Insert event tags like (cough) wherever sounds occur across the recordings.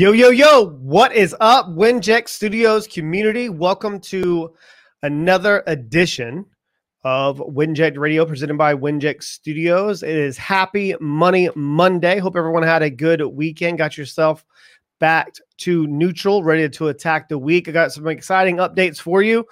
Yo, yo, yo, what is up, Winject Studios community? Welcome to another edition of Winject Radio presented by Winject Studios. It is Happy Money Monday. Hope everyone had a good weekend, got yourself back to neutral, ready to attack the week. I got some exciting updates for you.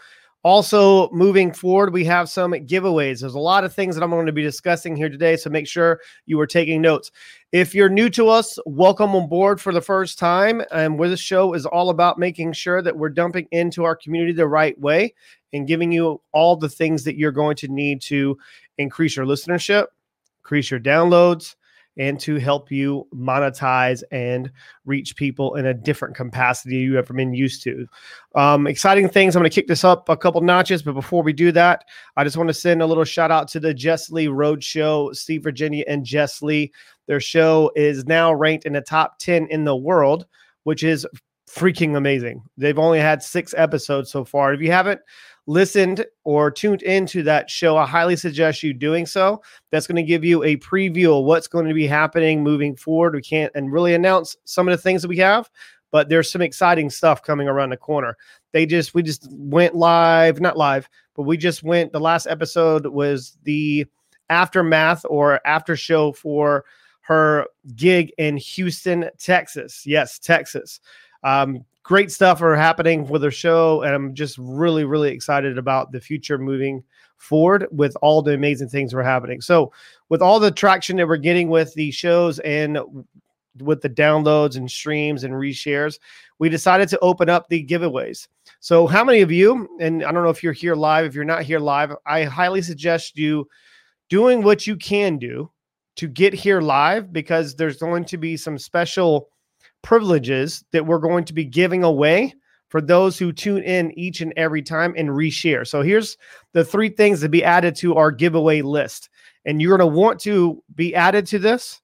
Also, moving forward, we have some giveaways. There's a lot of things that I'm going to be discussing here today, so make sure you are taking notes. If you're new to us, welcome on board for the first time. And where the show is all about making sure that we're dumping into our community the right way and giving you all the things that you're going to need to increase your listenership, increase your downloads, and to help you monetize and reach people in a different capacity you ever been used to. Um, exciting things. I'm going to kick this up a couple notches, but before we do that, I just want to send a little shout out to the Jess Lee Road Show, Steve Virginia and Jess Lee. Their show is now ranked in the top 10 in the world, which is freaking amazing. They've only had six episodes so far. If you haven't listened or tuned into that show, I highly suggest you doing so. That's going to give you a preview of what's going to be happening moving forward. We can't and really announce some of the things that we have, but there's some exciting stuff coming around the corner. They just we just went live, not live, but we just went the last episode was the aftermath or after show for her gig in Houston, Texas. Yes, Texas. Um, great stuff are happening with the show, and I'm just really, really excited about the future moving forward with all the amazing things we're happening. So, with all the traction that we're getting with the shows and with the downloads and streams and reshares, we decided to open up the giveaways. So, how many of you, and I don't know if you're here live, if you're not here live, I highly suggest you doing what you can do to get here live because there's going to be some special privileges that we're going to be giving away for those who tune in each and every time and reshare. So here's the three things to be added to our giveaway list. And you're going to want to be added to this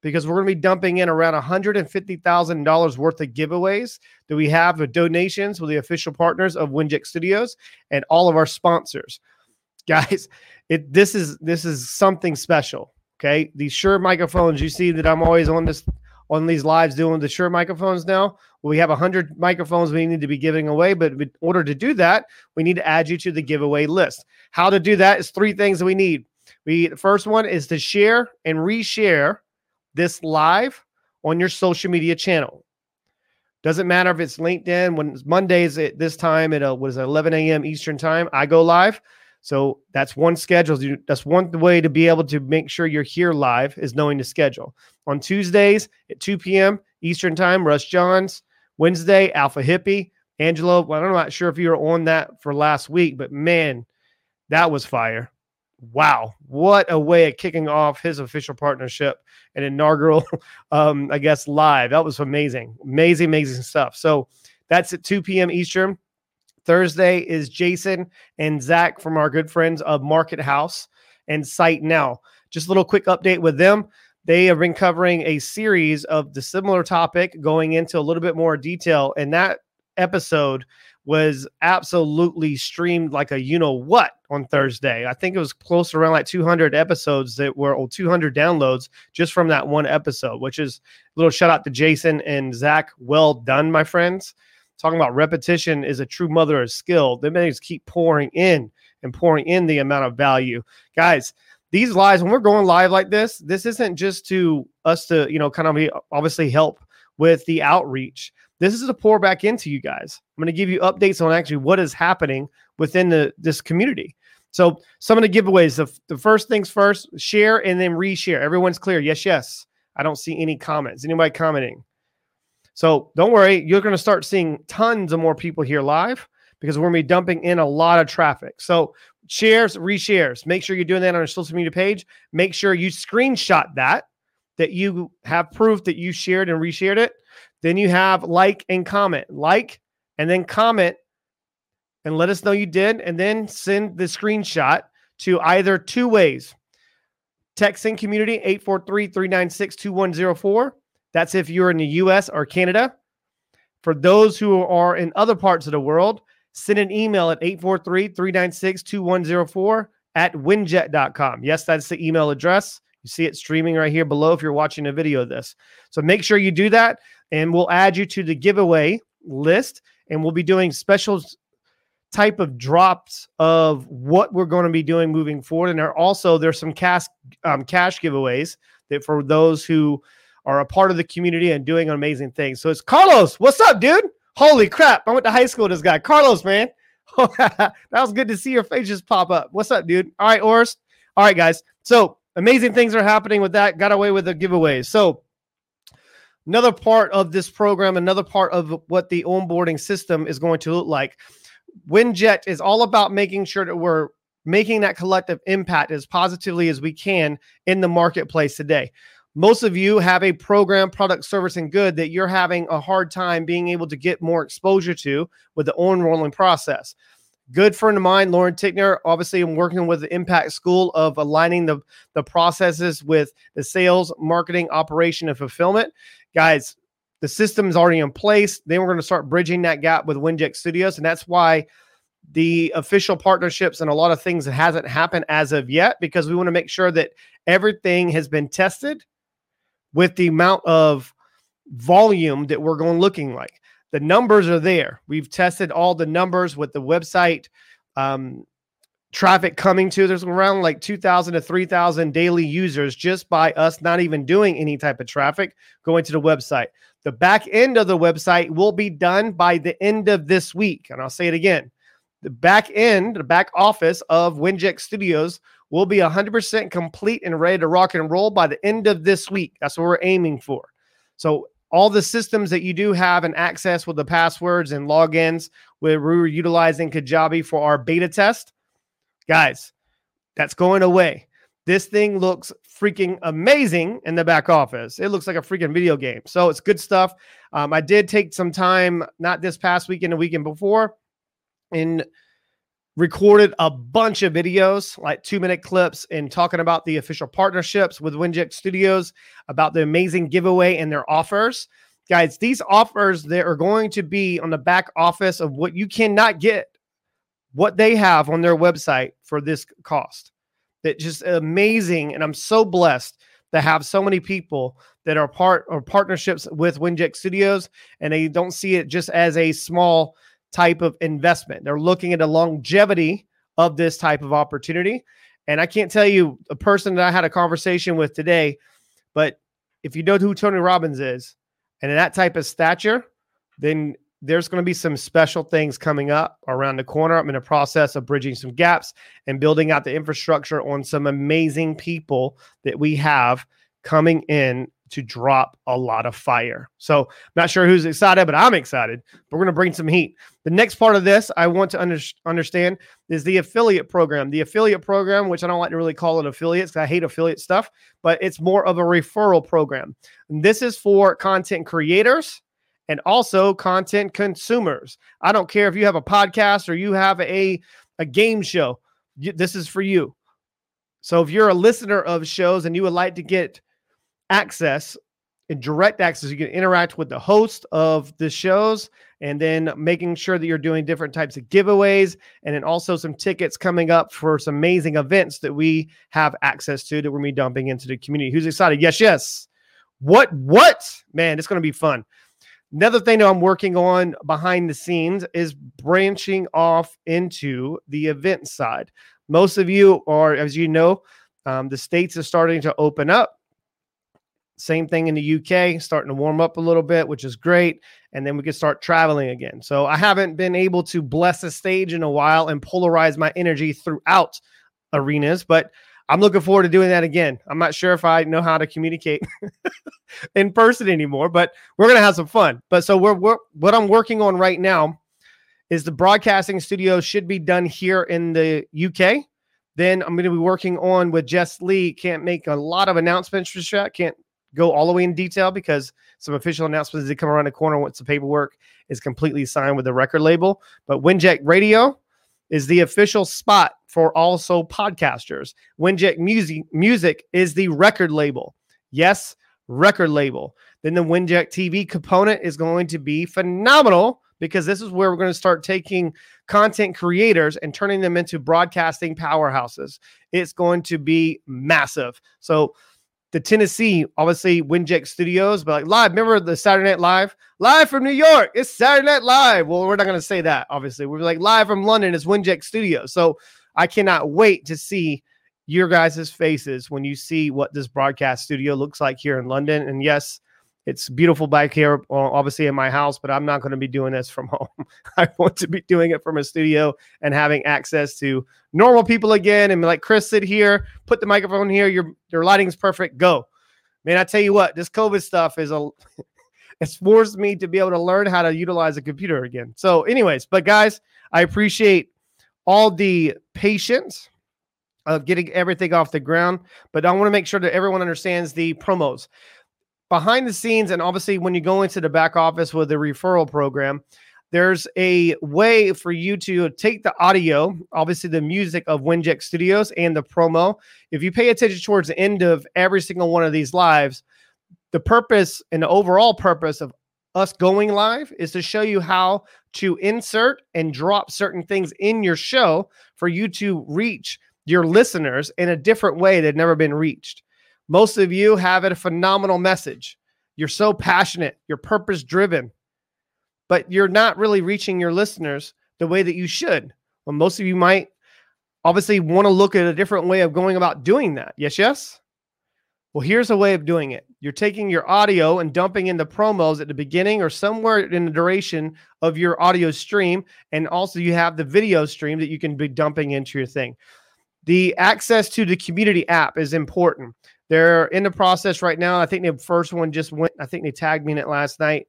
because we're going to be dumping in around $150,000 worth of giveaways that we have with donations with the official partners of Winject Studios and all of our sponsors. (laughs) Guys, it this is this is something special. Okay. These Shure microphones, you see that I'm always on this on these lives doing the Shure microphones now. We have 100 microphones we need to be giving away, but in order to do that, we need to add you to the giveaway list. How to do that is three things that we need. We the first one is to share and reshare this live on your social media channel. Doesn't matter if it's LinkedIn. When Mondays at this time at uh, what is it, 11 a.m. Eastern time, I go live. So that's one schedule. That's one way to be able to make sure you're here live is knowing the schedule. On Tuesdays at 2 p.m. Eastern Time, Russ Johns. Wednesday, Alpha Hippie. Angelo, well, I'm not sure if you were on that for last week, but man, that was fire. Wow. What a way of kicking off his official partnership and inaugural, (laughs) um, I guess, live. That was amazing. Amazing, amazing stuff. So that's at 2 p.m. Eastern. Thursday is Jason and Zach from our good friends of Market House and Site Now. Just a little quick update with them. They have been covering a series of the similar topic, going into a little bit more detail. And that episode was absolutely streamed like a you know what on Thursday. I think it was close around like 200 episodes that were or 200 downloads just from that one episode, which is a little shout out to Jason and Zach. Well done, my friends talking about repetition is a true mother of skill. They may just keep pouring in and pouring in the amount of value. Guys, these lives, when we're going live like this, this isn't just to us to, you know, kind of obviously help with the outreach. This is to pour back into you guys. I'm going to give you updates on actually what is happening within the this community. So some of the giveaways, the, the first things first, share and then reshare. Everyone's clear. Yes, yes. I don't see any comments. Anybody commenting? So don't worry, you're going to start seeing tons of more people here live because we're going to be dumping in a lot of traffic. So shares, reshares. Make sure you're doing that on your social media page. Make sure you screenshot that, that you have proof that you shared and reshared it. Then you have like and comment, like and then comment and let us know you did. And then send the screenshot to either two ways texting community 843 396 2104 that's if you're in the US or Canada. For those who are in other parts of the world, send an email at 843 396 2104 at winject.com. Yes, that's the email address. You see it streaming right here below if you're watching a video of this. So make sure you do that, and we'll add you to the giveaway list, and we'll be doing special type of drops of what we're going to be doing moving forward. And there also there's some cash um, cash giveaways that for those who are a part of the community and doing amazing things. So it's Carlos. What's up, dude? Holy crap! I went to high school with this guy, Carlos, man. (laughs) that was good to see your face just pop up. What's up, dude? All right, Orst. All right, guys. So amazing things are happening with that. Got away with the giveaways. So another part of this program, another part of what the onboarding system is going to look like. Winject is all about making sure that we're making that collective impact as positively as we can in the marketplace today. Most of you have a program, product, service, and good that you're having a hard time being able to get more exposure to with the on rolling process. Good friend of mine, Lauren Tickner. Obviously, I'm working with the Impact School of aligning the, the processes with the sales, marketing, operation, and fulfillment. Guys, the system is already in place. Then we're going to start bridging that gap with Winject Studios. And that's why the official partnerships and a lot of things that hasn't happened as of yet, because we want to make sure that everything has been tested with the amount of volume that we're going looking like. The numbers are there. We've tested all the numbers with the website um, traffic coming to. There's around like 2,000 to 3,000 daily users just by us not even doing any type of traffic going to the website. The back end of the website will be done by the end of this week. And I'll say it again the back end, the back office of Winject Studios will be 100% complete and ready to rock and roll by the end of this week. That's what we're aiming for. So, all the systems that you do have and access with the passwords and logins, were utilizing Kajabi for our beta test, guys, that's going away. This thing looks freaking amazing in the back office. It looks like a freaking video game. So it's good stuff. Um, I did take some time, not this past weekend, a weekend before, and recorded a bunch of videos, like two minute clips, and talking about the official partnerships with Winject Studios, about the amazing giveaway and their offers. Guys, these offers that are going to be on the back office of what you cannot get, what they have on their website for this cost that just amazing. And I'm so blessed to have so many people that are part or partnerships with Winject Studios, and they don't see it just as a small type of investment. They're looking at the longevity of this type of opportunity. And I can't tell you a person that I had a conversation with today, but if you know who Tony Robbins is and that type of stature, then there's going to be some special things coming up around the corner. I'm in the process of bridging some gaps and building out the infrastructure on some amazing people that we have coming in to drop a lot of fire. So, not sure who's excited, but I'm excited. We're going to bring some heat. The next part of this I want to under- understand is the affiliate program. The affiliate program, which I don't like to really call it affiliates because I hate affiliate stuff, but it's more of a referral program. And this is for content creators and also content consumers. I don't care if you have a podcast or you have a, a game show, this is for you. So if you're a listener of shows and you would like to get access and direct access, you can interact with the host of the shows and then making sure that you're doing different types of giveaways and then also some tickets coming up for some amazing events that we have access to that we're going to be dumping into the community. Who's excited? Yes, yes. What, what? Man, it's going to be fun. Another thing that I'm working on behind the scenes is branching off into the event side. Most of you are, as you know, um, the states are starting to open up. Same thing in the UK, starting to warm up a little bit, which is great. And then we can start traveling again. So I haven't been able to bless a stage in a while and polarize my energy throughout arenas, but I'm looking forward to doing that again. I'm not sure if I know how to communicate (laughs) in person anymore, but we're gonna have some fun. But so we're, we're what I'm working on right now is the broadcasting studio should be done here in the UK. Then I'm going to be working on with Jess Lee. Can't make a lot of announcements for that. Can't go all the way in detail because some official announcements did come around the corner once the paperwork is completely signed with the record label. But Winject Radio, is the official spot for also podcasters. Winject Music Music is the record label. Yes, record label. Then the Winject TV component is going to be phenomenal because this is where we're going to start taking content creators and turning them into broadcasting powerhouses. It's going to be massive. So the Tennessee, obviously Winject Studios, but like live. Remember the Saturday Night Live? Live from New York. It's Saturday Night Live. Well, we're not going to say that, obviously. We're like live from London. It's Winject Studios. So I cannot wait to see your guys' faces when you see what this broadcast studio looks like here in London. And yes, it's beautiful back here, uh, obviously in my house, but I'm not going to be doing this from (laughs) home. I want to be doing it from a studio and having access to normal people again. And like Chris, sit here, put the microphone here. Your your lighting's perfect. Go, man. I tell you what, this COVID stuff is a (laughs) it's forced me to be able to learn how to utilize a computer again. So, anyways, but guys, I appreciate all the patience of getting everything off the ground, but I want to make sure that everyone understands the promos behind the scenes, and obviously when you go into the back office with the referral program, there's a way for you to take the audio, obviously the music of Winject Studios and the promo. If you pay attention towards the end of every single one of these lives, the purpose and the overall purpose of us going live is to show you how to insert and drop certain things in your show for you to reach your listeners in a different way that never been reached. Most of you have a phenomenal message. You're so passionate, you're purpose driven, but you're not really reaching your listeners the way that you should. Well, most of you might obviously want to look at a different way of going about doing that. Yes, yes. Well, here's a way of doing it. You're taking your audio and dumping in the promos at the beginning or somewhere in the duration of your audio stream. And also, you have the video stream that you can be dumping into your thing. The access to the community app is important. They're in the process right now. I think the first one just went. I think they tagged me in it last night.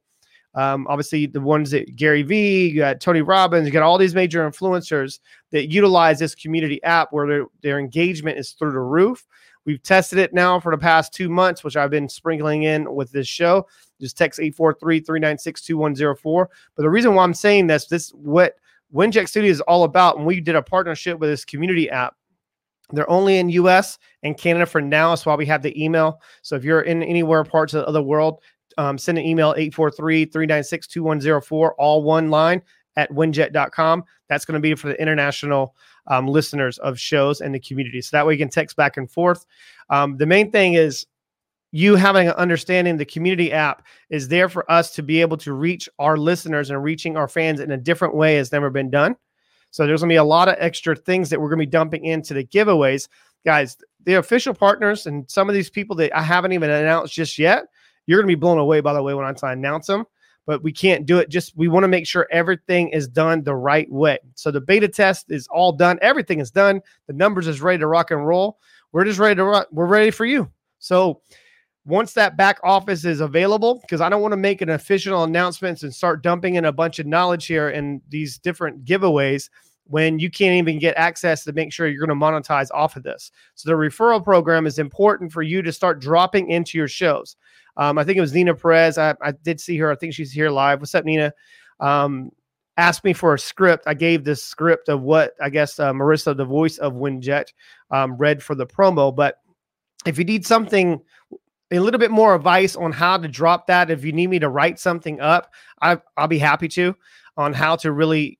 Um, obviously, the ones that Gary Vee, you got Tony Robbins, you got all these major influencers that utilize this community app where their, engagement is through the roof. We've tested it now for the past two months, which I've been sprinkling in with this show. Just text 843 396 2104. But the reason why I'm saying this, this what Winject Studio is all about. And we did a partnership with this community app they're only in US and Canada for now. That's why we have the email. So if you're in anywhere parts of the world, um, send an email 843-396-2104, all one line at winject.com. That's going to be for the international um, listeners of shows and the community. So that way you can text back and forth. Um, the main thing is you having an understanding the community app is there for us to be able to reach our listeners and reaching our fans in a different way has never been done. So there's going to be a lot of extra things that we're going to be dumping into the giveaways. Guys, the official partners and some of these people that I haven't even announced just yet, you're going to be blown away, by the way, when I announce them. But we can't do it. Just we want to make sure everything is done the right way. So the beta test is all done. Everything is done. The numbers is ready to rock and roll. We're just ready to rock. We're ready for you. So once that back office is available, because I don't want to make an official announcements and start dumping in a bunch of knowledge here and these different giveaways when you can't even get access to make sure you're going to monetize off of this. So the referral program is important for you to start dropping into your shows. Um, I think it was Nina Perez. I, I, did see her. I think she's here live. What's up, Nina? Um, asked me for a script. I gave this script of what I guess uh, Marissa, the voice of Winject, um, read for the promo. But if you need something a little bit more advice on how to drop that. If you need me to write something up, I, I'll be happy to on how to really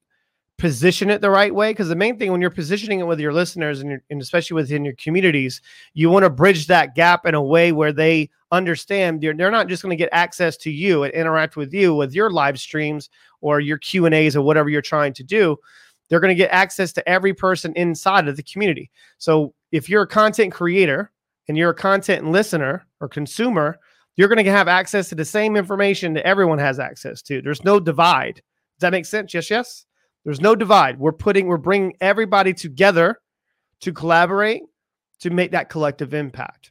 position it the right way. Because the main thing when you're positioning it with your listeners and, your, and especially within your communities, you want to bridge that gap in a way where they understand they're, they're not just going to get access to you and interact with you with your live streams or your Q and A's or whatever you're trying to do. They're going to get access to every person inside of the community. So if you're a content creator and you're a content listener or consumer, you're going to have access to the same information that everyone has access to. There's no divide. Does that make sense? Yes, yes. There's no divide. We're putting, we're bringing everybody together to collaborate to make that collective impact.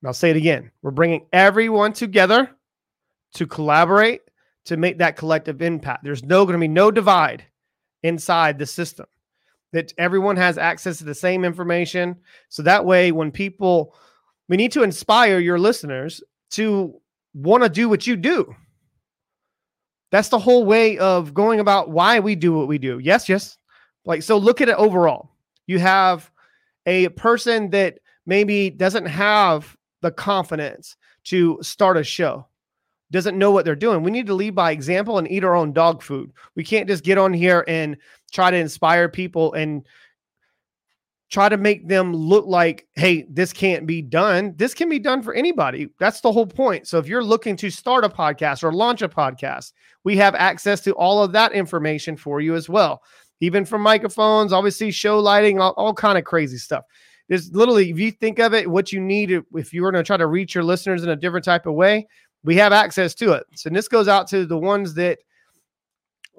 And I'll say it again. We're bringing everyone together to collaborate to make that collective impact. There's no going to be no divide inside the system that everyone has access to the same information. So that way, when people, we need to inspire your listeners to want to do what you do. That's the whole way of going about why we do what we do. Yes, yes. Like, so look at it overall. You have a person that maybe doesn't have the confidence to start a show doesn't know what they're doing. We need to lead by example and eat our own dog food. We can't just get on here and try to inspire people and try to make them look like, hey, this can't be done. This can be done for anybody. That's the whole point. So if you're looking to start a podcast or launch a podcast, we have access to all of that information for you as well. Even from microphones, obviously show lighting, all, all kind of crazy stuff. There's literally, if you think of it, what you need if you were going to try to reach your listeners in a different type of way, we have access to it. So this goes out to the ones that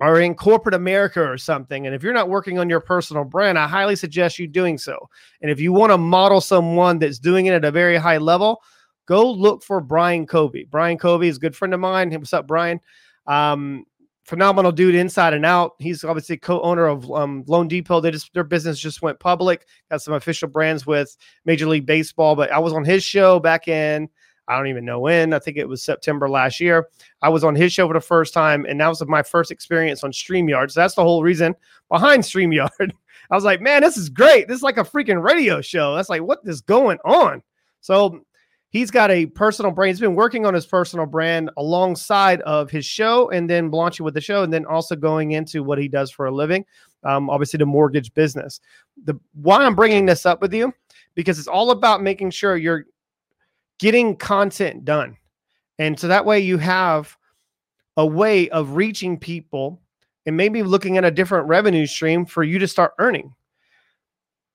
are in corporate America or something. And if you're not working on your personal brand, I highly suggest you doing so. And if you want to model someone that's doing it at a very high level, go look for Brian Covey. Brian Covey is a good friend of mine. What's up, Brian? Um, phenomenal dude inside and out. He's obviously co-owner of um, Loan Depot. They just their business just went public. Got some official brands with Major League Baseball. But I was on his show back in I don't even know when. I think it was September last year. I was on his show for the first time, and that was my first experience on StreamYard. So that's the whole reason behind (laughs) StreamYard. I was like, man, this is great. This is like a freaking radio show. That's like, what is going on? So he's got a personal brand. He's been working on his personal brand alongside of his show and then launching with the show and then also going into what he does for a living. Um, obviously, the mortgage business. The why I'm bringing this up with you because it's all about making sure you're getting content done. And so that way you have a way of reaching people and maybe looking at a different revenue stream for you to start earning.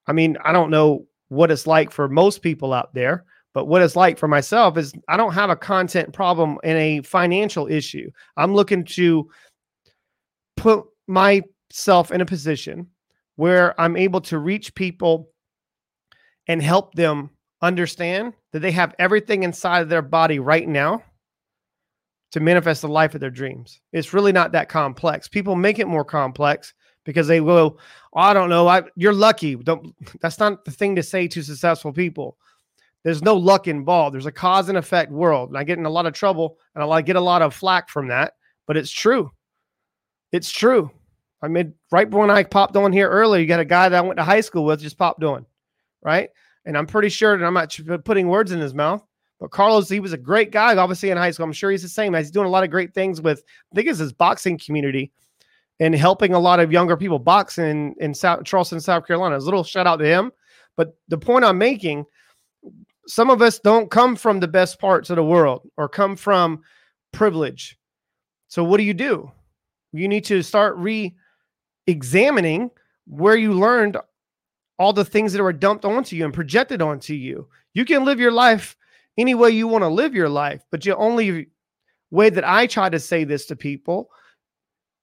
I mean, I don't know what it's like for most people out there, but what it's like for myself is I don't have a content problem and a financial issue. I'm looking to put myself in a position where I'm able to reach people and help them understand that they have everything inside of their body right now to manifest the life of their dreams. It's really not that complex. People make it more complex because they will, oh, I don't know, I you're lucky. Don't (laughs) that's not the thing to say to successful people. There's no luck involved. There's a cause and effect world. And I get in a lot of trouble and I get a lot of flack from that, but it's true. It's true. I mean, right when I popped on here earlier, you got a guy that I went to high school with just popped on, right? And I'm pretty sure that I'm not putting words in his mouth. But Carlos, he was a great guy, obviously in high school. I'm sure he's the same. He's doing a lot of great things with, I think it's his boxing community and helping a lot of younger people box in, in South, Charleston, South Carolina. A little shout out to him. But the point I'm making, some of us don't come from the best parts of the world or come from privilege. So what do you do? You need to start re examining where you learned all the things that were dumped onto you and projected onto you. You can live your life any way you want to live your life, but the only way that I try to say this to people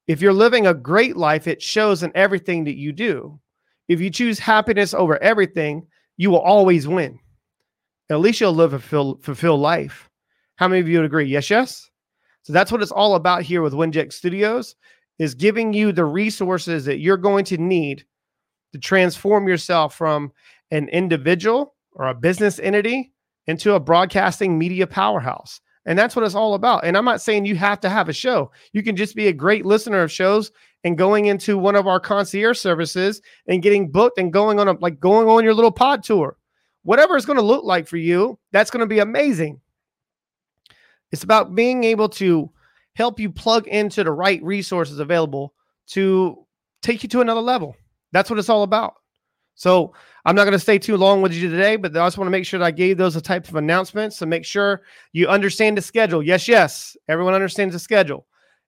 if you're living a great life, it shows in everything that you do. If you choose happiness over everything, you will always win. At least you'll live a fulfilled, fulfilled life. How many of you would agree? Yes, yes. So that's what it's all about here with Winject Studios is giving you the resources that you're going to need to transform yourself from an individual or a business entity into a broadcasting media powerhouse. And that's what it's all about. And I'm not saying you have to have a show. You can just be a great listener of shows and going into one of our concierge services and getting booked and going on a like going on your little pod tour. Whatever it's going to look like for you, that's going to be amazing. It's about being able to help you plug into the right resources available to take you to another level. That's what it's all about. So I'm not going to stay too long with you today, but I just want to make sure that I gave those a type of announcements to make sure you understand the schedule. Yes, yes, everyone understands the schedule.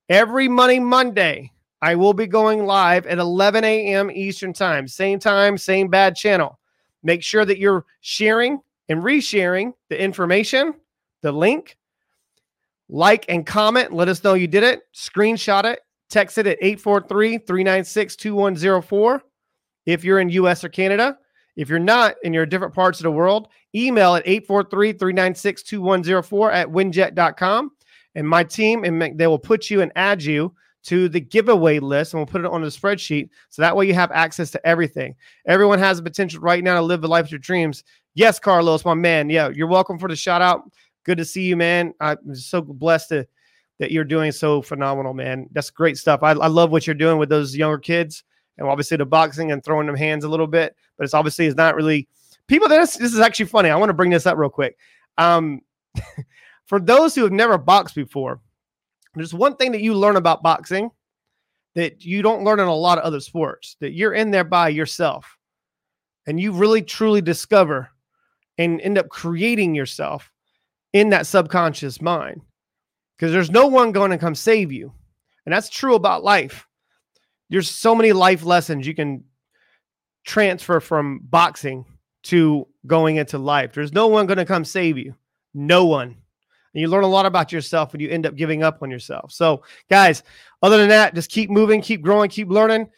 Every Monday, Monday, I will be going live at 11 a.m. Eastern Time. Same time, same bad channel. Make sure that you're sharing and resharing the information, the link. Like and comment. Let us know you did it. Screenshot it. Text it at 843 396 2104 if you're in US or Canada. If you're not and you're different parts of the world, email at 843-396-2104 at winject.com. And my team, and they will put you and add you to the giveaway list and we'll put it on the spreadsheet. So that way you have access to everything. Everyone has the potential right now to live the life of your dreams. Yes, Carlos, my man. Yeah, you're welcome for the shout out. Good to see you, man. I'm so blessed to, that you're doing so phenomenal, man. That's great stuff. I, I love what you're doing with those younger kids and obviously the boxing and throwing them hands a little bit, but it's obviously it's not really people. This this is actually funny. I want to bring this up real quick. Um, (laughs) for those who have never boxed before, there's one thing that you learn about boxing that you don't learn in a lot of other sports. That you're in there by yourself, and you really truly discover and end up creating yourself in that subconscious mind because there's no one going to come save you. And that's true about life. There's so many life lessons you can transfer from boxing to going into life. There's no one going to come save you. No one. And you learn a lot about yourself when you end up giving up on yourself. So, guys, other than that, just keep moving, keep growing, keep learning.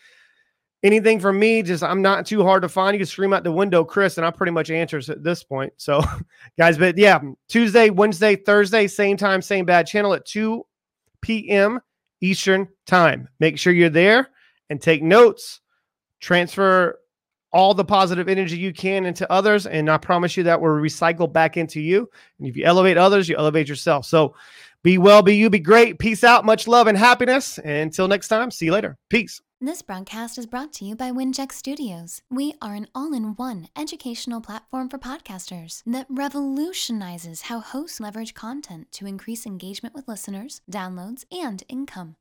Anything from me, just I'm not too hard to find. You can scream out the window, Chris, and I pretty much answers at this point. So, (laughs) guys, but yeah, Tuesday, Wednesday, Thursday, same time, same bad channel at 2 p.m. Eastern time. Make sure you're there and take notes. Transfer all the positive energy you can into others. And I promise you that will recycle back into you. And if you elevate others, you elevate yourself. So be well, be you, be great. Peace out. Much love and happiness. And until next time, see you later. Peace. This broadcast is brought to you by Winject Studios. We are an all in one educational platform for podcasters that revolutionizes how hosts leverage content to increase engagement with listeners, downloads, and income.